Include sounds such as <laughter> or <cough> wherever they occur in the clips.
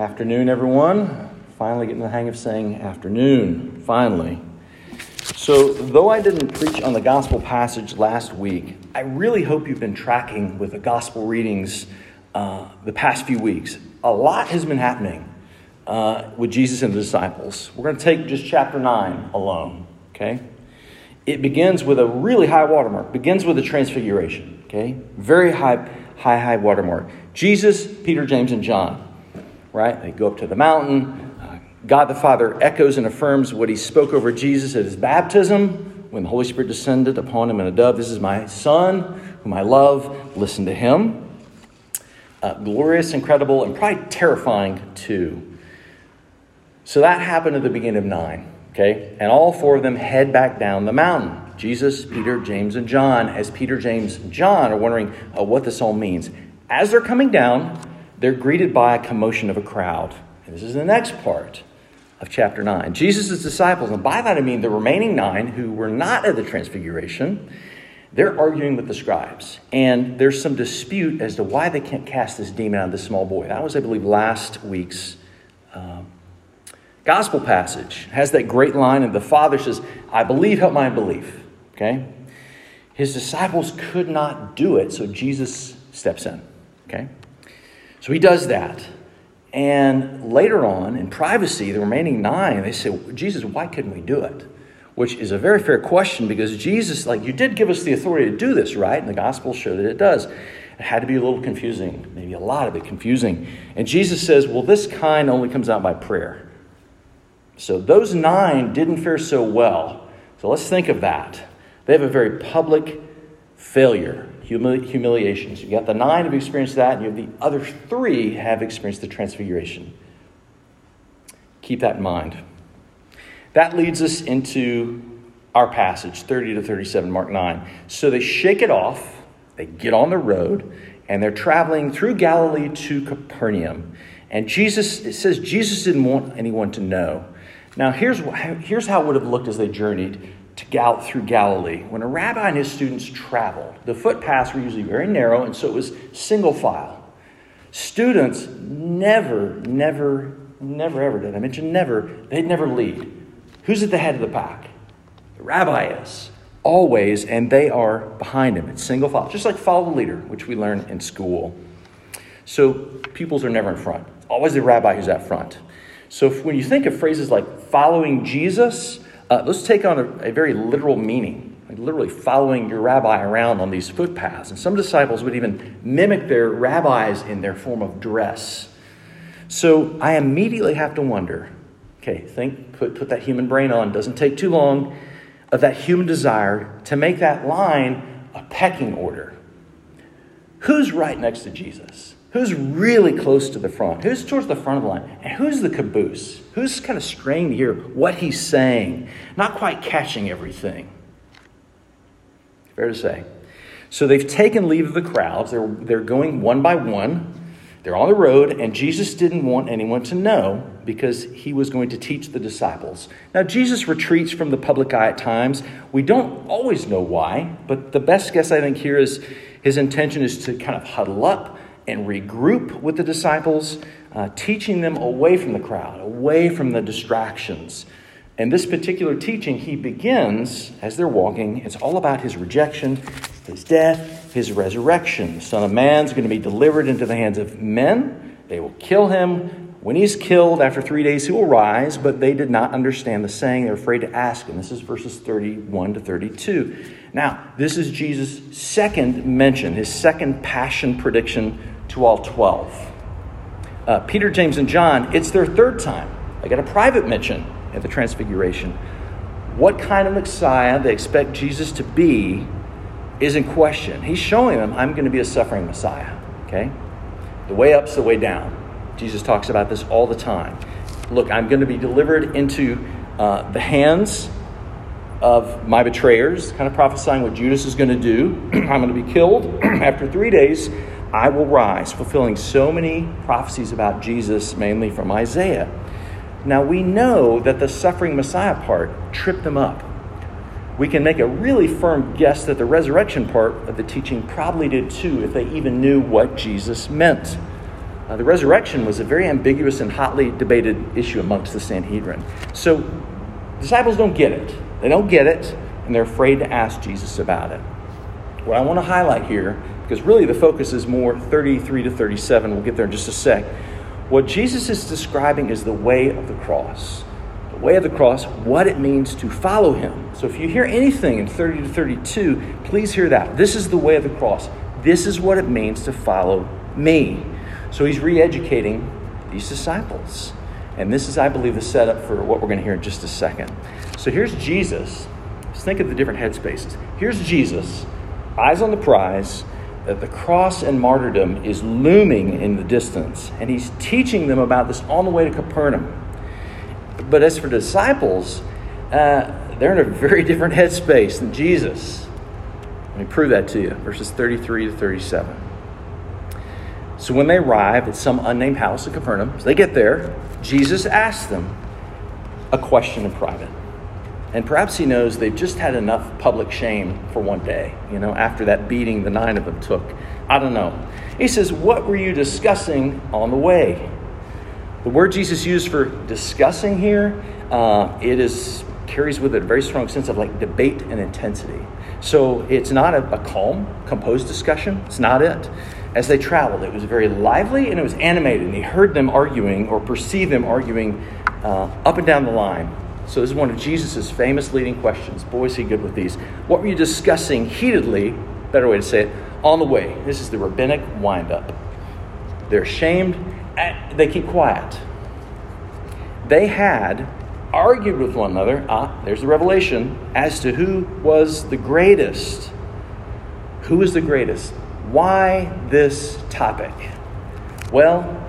Afternoon, everyone. Finally getting the hang of saying afternoon. Finally. So, though I didn't preach on the gospel passage last week, I really hope you've been tracking with the gospel readings uh, the past few weeks. A lot has been happening uh, with Jesus and the disciples. We're going to take just chapter 9 alone, okay? It begins with a really high watermark, begins with the transfiguration, okay? Very high, high, high watermark. Jesus, Peter, James, and John right? They go up to the mountain. Uh, God the Father echoes and affirms what he spoke over Jesus at his baptism when the Holy Spirit descended upon him in a dove. This is my Son, whom I love. Listen to him. Uh, glorious, incredible, and probably terrifying too. So that happened at the beginning of 9, okay? And all four of them head back down the mountain. Jesus, Peter, James, and John, as Peter, James, John are wondering uh, what this all means. As they're coming down, they're greeted by a commotion of a crowd. And this is the next part of chapter 9. Jesus' disciples, and by that I mean the remaining nine who were not at the transfiguration, they're arguing with the scribes. And there's some dispute as to why they can't cast this demon out of this small boy. That was, I believe, last week's um, gospel passage. It has that great line, and the father says, I believe, help my unbelief. Okay? His disciples could not do it, so Jesus steps in. Okay? So he does that. And later on, in privacy, the remaining nine, they say, Jesus, why couldn't we do it? Which is a very fair question because Jesus, like, you did give us the authority to do this, right? And the Gospels show that it does. It had to be a little confusing, maybe a lot of it confusing. And Jesus says, well, this kind only comes out by prayer. So those nine didn't fare so well. So let's think of that. They have a very public failure humili- humiliations. You've got the nine have experienced that, and you have the other three have experienced the transfiguration. Keep that in mind. That leads us into our passage, 30 to 37, Mark 9. So they shake it off, they get on the road, and they're traveling through Galilee to Capernaum. And Jesus, it says Jesus didn't want anyone to know. Now, here's, here's how it would have looked as they journeyed to Gal- through Galilee. When a rabbi and his students traveled, the footpaths were usually very narrow, and so it was single file. Students never, never, never, ever did I mention never, they'd never lead. Who's at the head of the pack? The rabbi is, always, and they are behind him. It's single file, just like follow the leader, which we learn in school. So pupils are never in front, always the rabbi who's out front. So when you think of phrases like following Jesus, uh, let's take on a, a very literal meaning, like literally following your rabbi around on these footpaths. And some disciples would even mimic their rabbis in their form of dress. So I immediately have to wonder okay, think, put, put that human brain on, doesn't take too long, of that human desire to make that line a pecking order. Who's right next to Jesus? Who's really close to the front? Who's towards the front of the line? And who's the caboose? Who's kind of straining to hear what he's saying, not quite catching everything? Fair to say. So they've taken leave of the crowds. They're, they're going one by one. They're on the road, and Jesus didn't want anyone to know because he was going to teach the disciples. Now, Jesus retreats from the public eye at times. We don't always know why, but the best guess I think here is his intention is to kind of huddle up and regroup with the disciples, uh, teaching them away from the crowd, away from the distractions. And this particular teaching, he begins as they're walking. It's all about his rejection, his death, his resurrection. The Son of Man's going to be delivered into the hands of men. They will kill him. When he's killed, after three days, he will rise, but they did not understand the saying. They're afraid to ask him. This is verses 31 to 32. Now, this is Jesus' second mention, his second passion prediction to all 12. Uh, Peter, James, and John, it's their third time. They got a private mention at the Transfiguration. What kind of Messiah they expect Jesus to be is in question. He's showing them, I'm going to be a suffering Messiah. Okay? The way up's the way down. Jesus talks about this all the time. Look, I'm going to be delivered into uh, the hands of my betrayers, kind of prophesying what Judas is going to do. <clears throat> I'm going to be killed. <clears throat> After three days, I will rise, fulfilling so many prophecies about Jesus, mainly from Isaiah. Now, we know that the suffering Messiah part tripped them up. We can make a really firm guess that the resurrection part of the teaching probably did too, if they even knew what Jesus meant. Uh, the resurrection was a very ambiguous and hotly debated issue amongst the Sanhedrin. So disciples don't get it. They don't get it, and they're afraid to ask Jesus about it. What I want to highlight here, because really the focus is more 33 to 37, we'll get there in just a sec. What Jesus is describing is the way of the cross. The way of the cross, what it means to follow him. So if you hear anything in 30 to 32, please hear that. This is the way of the cross. This is what it means to follow me. So he's re educating these disciples. And this is, I believe, the setup for what we're going to hear in just a second. So here's Jesus. Let's think of the different headspaces. Here's Jesus, eyes on the prize, that the cross and martyrdom is looming in the distance. And he's teaching them about this on the way to Capernaum. But as for disciples, uh, they're in a very different headspace than Jesus. Let me prove that to you. Verses 33 to 37. So when they arrive at some unnamed house in Capernaum, as they get there, Jesus asks them a question in private. And perhaps he knows they've just had enough public shame for one day, you know, after that beating the nine of them took. I don't know. He says, What were you discussing on the way? The word Jesus used for discussing here, uh, it is carries with it a very strong sense of like debate and intensity. So it's not a, a calm, composed discussion. It's not it as they traveled. It was very lively and it was animated, and he heard them arguing or perceived them arguing uh, up and down the line. So, this is one of Jesus' famous leading questions. Boy, is he good with these. What were you discussing heatedly, better way to say it, on the way? This is the rabbinic windup. They're ashamed, they keep quiet. They had argued with one another, ah, there's the revelation, as to who was the greatest. Who was the greatest? Why this topic? Well,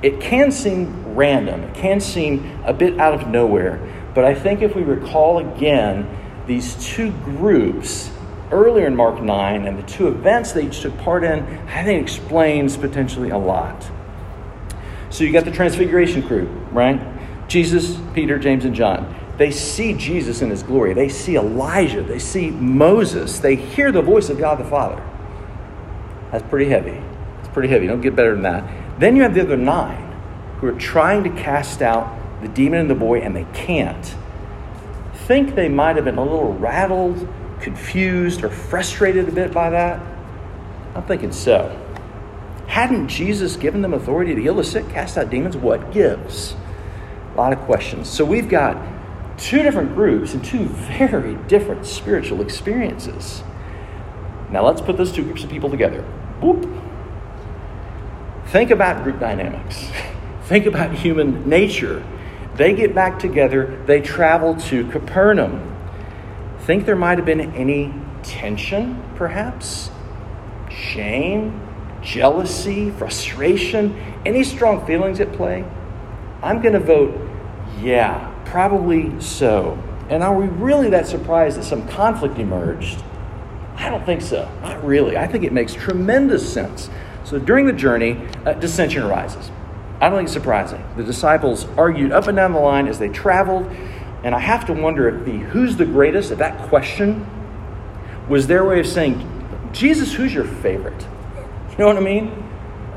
it can seem random, it can seem a bit out of nowhere, but I think if we recall again these two groups earlier in Mark 9 and the two events they each took part in, I think explains potentially a lot. So you got the Transfiguration crew, right? Jesus, Peter, James, and John. They see Jesus in his glory. They see Elijah. They see Moses. They hear the voice of God the Father. That's pretty heavy. It's pretty heavy. Don't get better than that. Then you have the other nine who are trying to cast out the demon and the boy and they can't. Think they might have been a little rattled, confused, or frustrated a bit by that? I'm thinking so. Hadn't Jesus given them authority to heal the sick, cast out demons? What gives? A lot of questions. So we've got two different groups and two <laughs> very different spiritual experiences. Now let's put those two groups of people together. Think about group dynamics. <laughs> Think about human nature. They get back together, they travel to Capernaum. Think there might have been any tension, perhaps? Shame, jealousy, frustration, any strong feelings at play? I'm going to vote, yeah, probably so. And are we really that surprised that some conflict emerged? I don't think so. Not really. I think it makes tremendous sense. So during the journey, uh, dissension arises. I don't think it's surprising. The disciples argued up and down the line as they traveled, and I have to wonder if the who's the greatest, if that question was their way of saying, Jesus, who's your favorite? You know what I mean?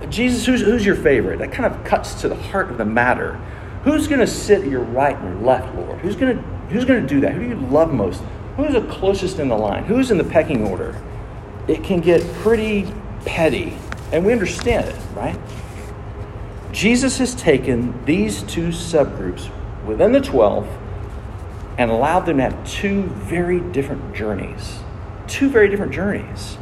Jesus, who's, who's your favorite? That kind of cuts to the heart of the matter. Who's going to sit at your right and your left, Lord? Who's going to who's going to do that? Who do you love most? Who's the closest in the line? Who's in the pecking order? It can get pretty petty, and we understand it, right? Jesus has taken these two subgroups within the 12 and allowed them to have two very different journeys. Two very different journeys.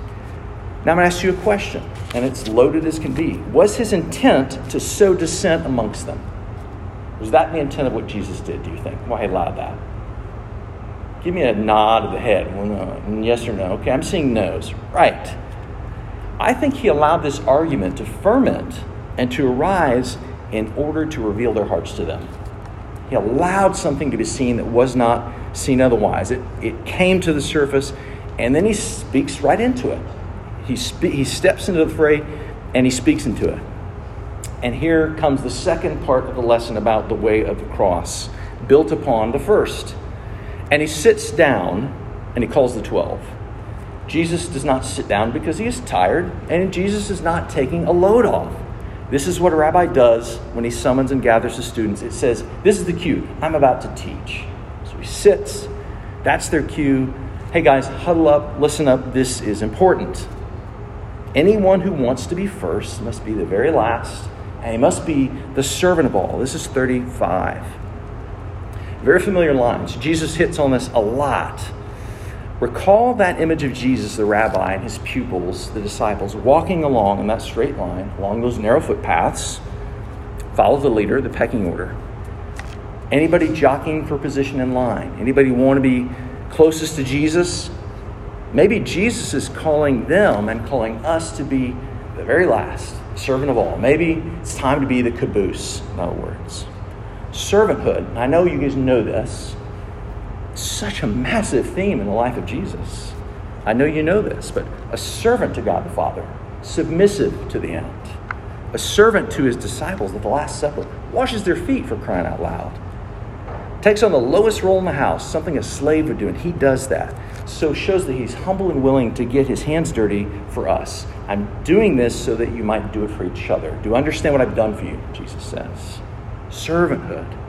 Now I'm going to ask you a question, and it's loaded as can be. Was his intent to sow dissent amongst them? Was that the intent of what Jesus did, do you think? Why he allowed that? Give me a nod of the head. Yes or no. Okay, I'm seeing no's. Right. I think he allowed this argument to ferment and to arise in order to reveal their hearts to them. He allowed something to be seen that was not seen otherwise. It, it came to the surface, and then he speaks right into it. He, spe- he steps into the fray and he speaks into it. And here comes the second part of the lesson about the way of the cross, built upon the first. And he sits down and he calls the 12. Jesus does not sit down because he is tired, and Jesus is not taking a load off. This is what a rabbi does when he summons and gathers the students. It says, This is the cue. I'm about to teach. So he sits. That's their cue. Hey guys, huddle up, listen up. This is important. Anyone who wants to be first must be the very last, and he must be the servant of all. This is 35. Very familiar lines. Jesus hits on this a lot. Recall that image of Jesus, the rabbi, and his pupils, the disciples, walking along in that straight line, along those narrow footpaths. Follow the leader, the pecking order. Anybody jockeying for position in line? Anybody want to be closest to Jesus? Maybe Jesus is calling them and calling us to be the very last, servant of all. Maybe it's time to be the caboose, in other words servanthood. I know you guys know this. Such a massive theme in the life of Jesus. I know you know this, but a servant to God the Father, submissive to the end, a servant to his disciples at the Last Supper, washes their feet for crying out loud, takes on the lowest role in the house, something a slave would do, and he does that. So shows that he's humble and willing to get his hands dirty for us. I'm doing this so that you might do it for each other. Do you understand what I've done for you? Jesus says servanthood.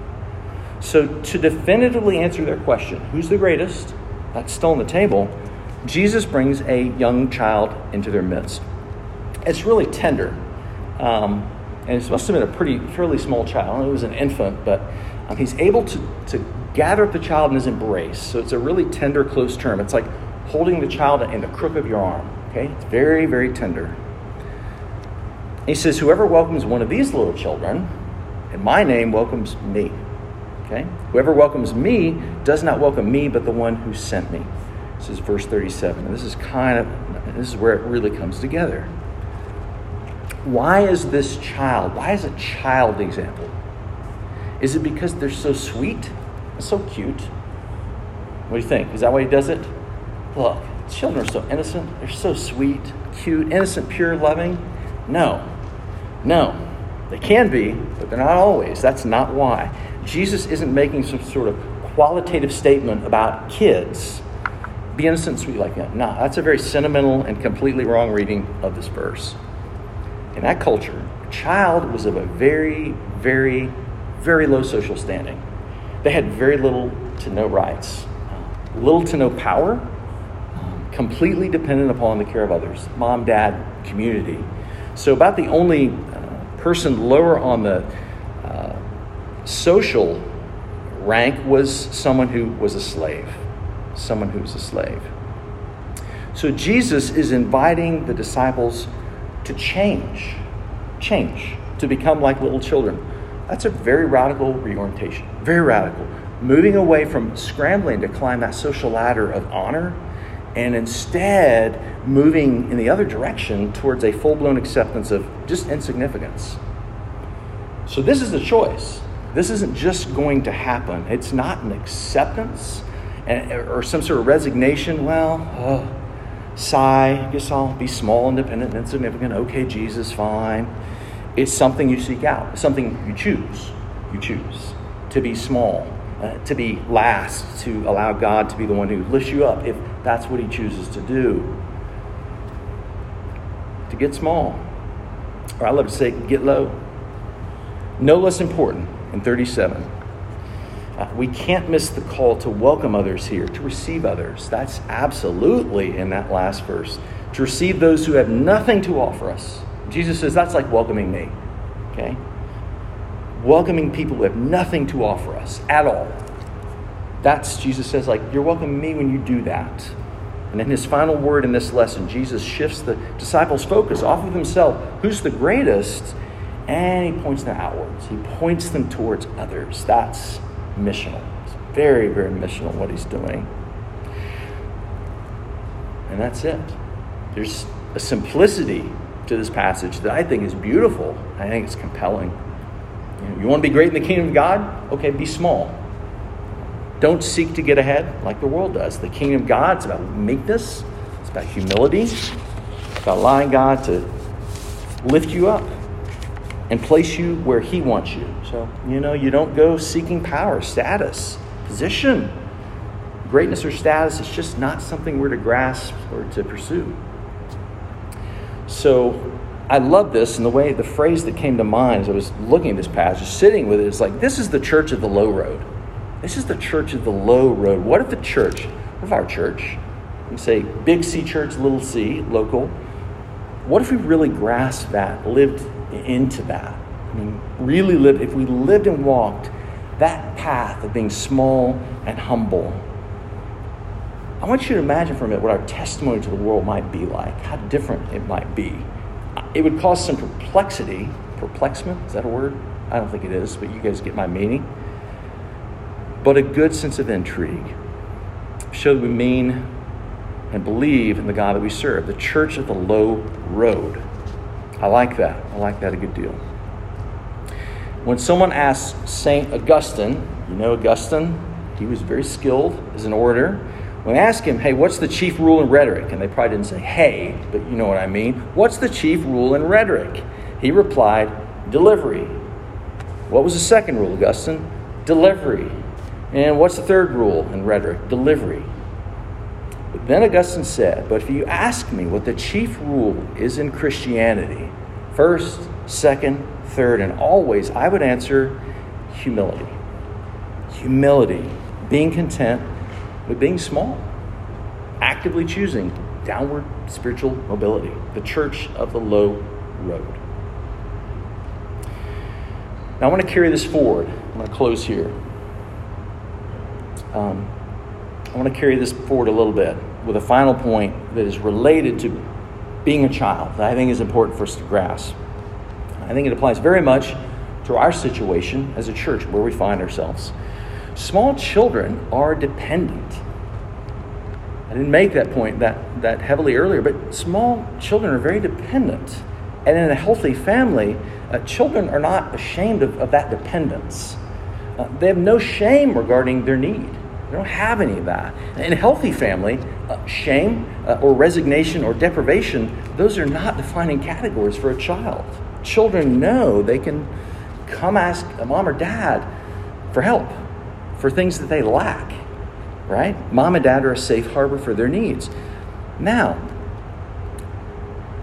So, to definitively answer their question, who's the greatest? That's still on the table. Jesus brings a young child into their midst. It's really tender. Um, and it must have been a pretty, fairly small child. It was an infant, but um, he's able to, to gather up the child in his embrace. So it's a really tender, close term. It's like holding the child in the crook of your arm. Okay? It's very, very tender. He says, Whoever welcomes one of these little children, in my name welcomes me. Okay? Whoever welcomes me does not welcome me, but the one who sent me. This is verse 37. And this is kind of this is where it really comes together. Why is this child? Why is a child example? Is it because they're so sweet? So cute? What do you think? Is that why he does it? Look, children are so innocent. They're so sweet, cute, innocent, pure, loving. No. No. They can be, but they're not always. That's not why. Jesus isn't making some sort of qualitative statement about kids. Be innocent sweet like that. No, that's a very sentimental and completely wrong reading of this verse. In that culture, a child was of a very, very, very low social standing. They had very little to no rights, little to no power, completely dependent upon the care of others mom, dad, community. So, about the only person lower on the uh, social rank was someone who was a slave. Someone who was a slave. So Jesus is inviting the disciples to change, change, to become like little children. That's a very radical reorientation, very radical. Moving away from scrambling to climb that social ladder of honor and instead moving in the other direction towards a full blown acceptance of just insignificance. So, this is the choice. This isn't just going to happen, it's not an acceptance or some sort of resignation. Well, uh, sigh, guess I'll be small, independent, insignificant. Okay, Jesus, fine. It's something you seek out, something you choose. You choose to be small, uh, to be last, to allow God to be the one who lifts you up if that's what He chooses to do. To get small, or I love to say, get low. No less important, in 37, uh, we can't miss the call to welcome others here, to receive others. That's absolutely in that last verse. To receive those who have nothing to offer us. Jesus says that's like welcoming me. Okay? Welcoming people who have nothing to offer us at all. That's, Jesus says, like, you're welcoming me when you do that. And in his final word in this lesson, Jesus shifts the disciples' focus off of himself, who's the greatest, and he points them outwards. He points them towards others. That's missional. It's very, very missional what he's doing. And that's it. There's a simplicity to this passage that I think is beautiful. I think it's compelling. You, know, you want to be great in the kingdom of God? Okay, be small. Don't seek to get ahead like the world does. The kingdom of God is about meekness, it's about humility, it's about allowing God to lift you up and place you where He wants you. So, you know, you don't go seeking power, status, position. Greatness or status is just not something we're to grasp or to pursue. So, I love this, and the way the phrase that came to mind as I was looking at this passage, sitting with it, is like, this is the church of the low road. This is the church of the low road. What if the church, what if our church, we say big C church, little c, local, what if we really grasped that, lived into that? I mean, really live, if we lived and walked that path of being small and humble. I want you to imagine for a minute what our testimony to the world might be like, how different it might be. It would cause some perplexity. Perplexment, is that a word? I don't think it is, but you guys get my meaning. But a good sense of intrigue. Show that we mean and believe in the God that we serve, the church of the low road. I like that. I like that a good deal. When someone asks St. Augustine, you know Augustine, he was very skilled as an orator. When they ask him, hey, what's the chief rule in rhetoric? And they probably didn't say, hey, but you know what I mean. What's the chief rule in rhetoric? He replied, delivery. What was the second rule, Augustine? Delivery. And what's the third rule in rhetoric? Delivery. Then Augustine said, But if you ask me what the chief rule is in Christianity, first, second, third, and always, I would answer humility. Humility, being content with being small, actively choosing downward spiritual mobility, the church of the low road. Now, I want to carry this forward. I'm going to close here. Um, I want to carry this forward a little bit with a final point that is related to being a child that I think is important for us to grasp. I think it applies very much to our situation as a church where we find ourselves. Small children are dependent. I didn't make that point that, that heavily earlier, but small children are very dependent. And in a healthy family, uh, children are not ashamed of, of that dependence. Uh, they have no shame regarding their need. They don't have any of that. In a healthy family, uh, shame uh, or resignation or deprivation, those are not defining categories for a child. Children know they can come ask a mom or dad for help, for things that they lack, right? Mom and dad are a safe harbor for their needs. Now,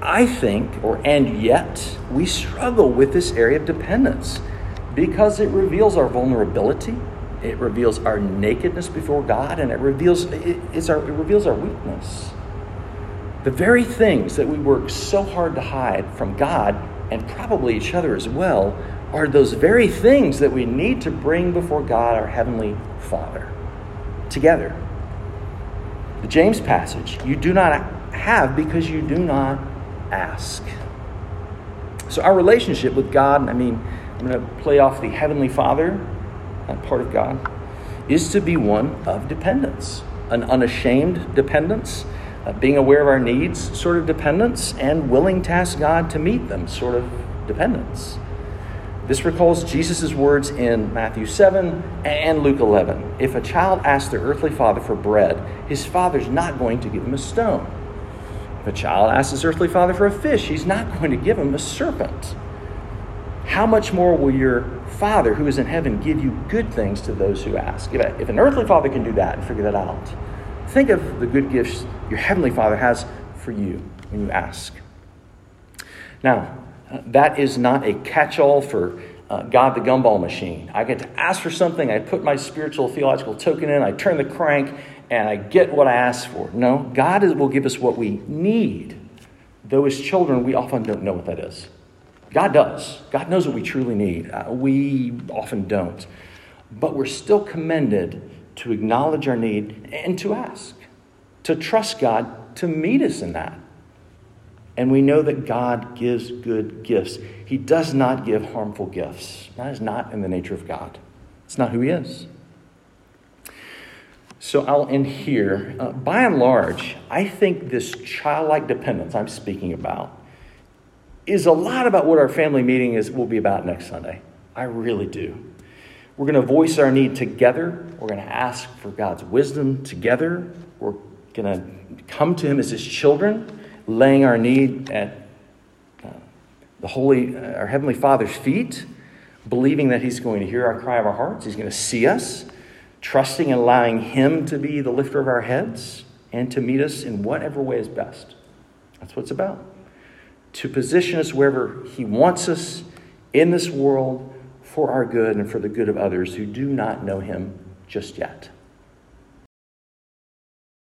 I think, or and yet, we struggle with this area of dependence because it reveals our vulnerability it reveals our nakedness before God, and it reveals, it, our, it reveals our weakness. The very things that we work so hard to hide from God and probably each other as well are those very things that we need to bring before God, our Heavenly Father, together. The James passage, you do not have because you do not ask. So, our relationship with God, I mean, I'm going to play off the Heavenly Father that part of God, is to be one of dependence, an unashamed dependence, uh, being aware of our needs sort of dependence, and willing to ask God to meet them sort of dependence. This recalls Jesus' words in Matthew 7 and Luke 11. If a child asks their earthly father for bread, his father's not going to give him a stone. If a child asks his earthly father for a fish, he's not going to give him a serpent. How much more will your Father who is in heaven give you good things to those who ask. If, if an earthly father can do that and figure that out, think of the good gifts your heavenly Father has for you when you ask. Now, uh, that is not a catch all for uh, God the gumball machine. I get to ask for something, I put my spiritual theological token in, I turn the crank, and I get what I ask for. No, God will give us what we need, though as children, we often don't know what that is. God does. God knows what we truly need. Uh, we often don't. But we're still commended to acknowledge our need and to ask, to trust God to meet us in that. And we know that God gives good gifts. He does not give harmful gifts. That is not in the nature of God, it's not who He is. So I'll end here. Uh, by and large, I think this childlike dependence I'm speaking about is a lot about what our family meeting is will be about next Sunday. I really do. We're going to voice our need together. We're going to ask for God's wisdom together. We're going to come to Him as His children, laying our need at uh, the Holy, uh, our Heavenly Father's feet, believing that He's going to hear our cry of our hearts. He's going to see us, trusting and allowing Him to be the lifter of our heads and to meet us in whatever way is best. That's what it's about. To position us wherever He wants us in this world for our good and for the good of others who do not know Him just yet.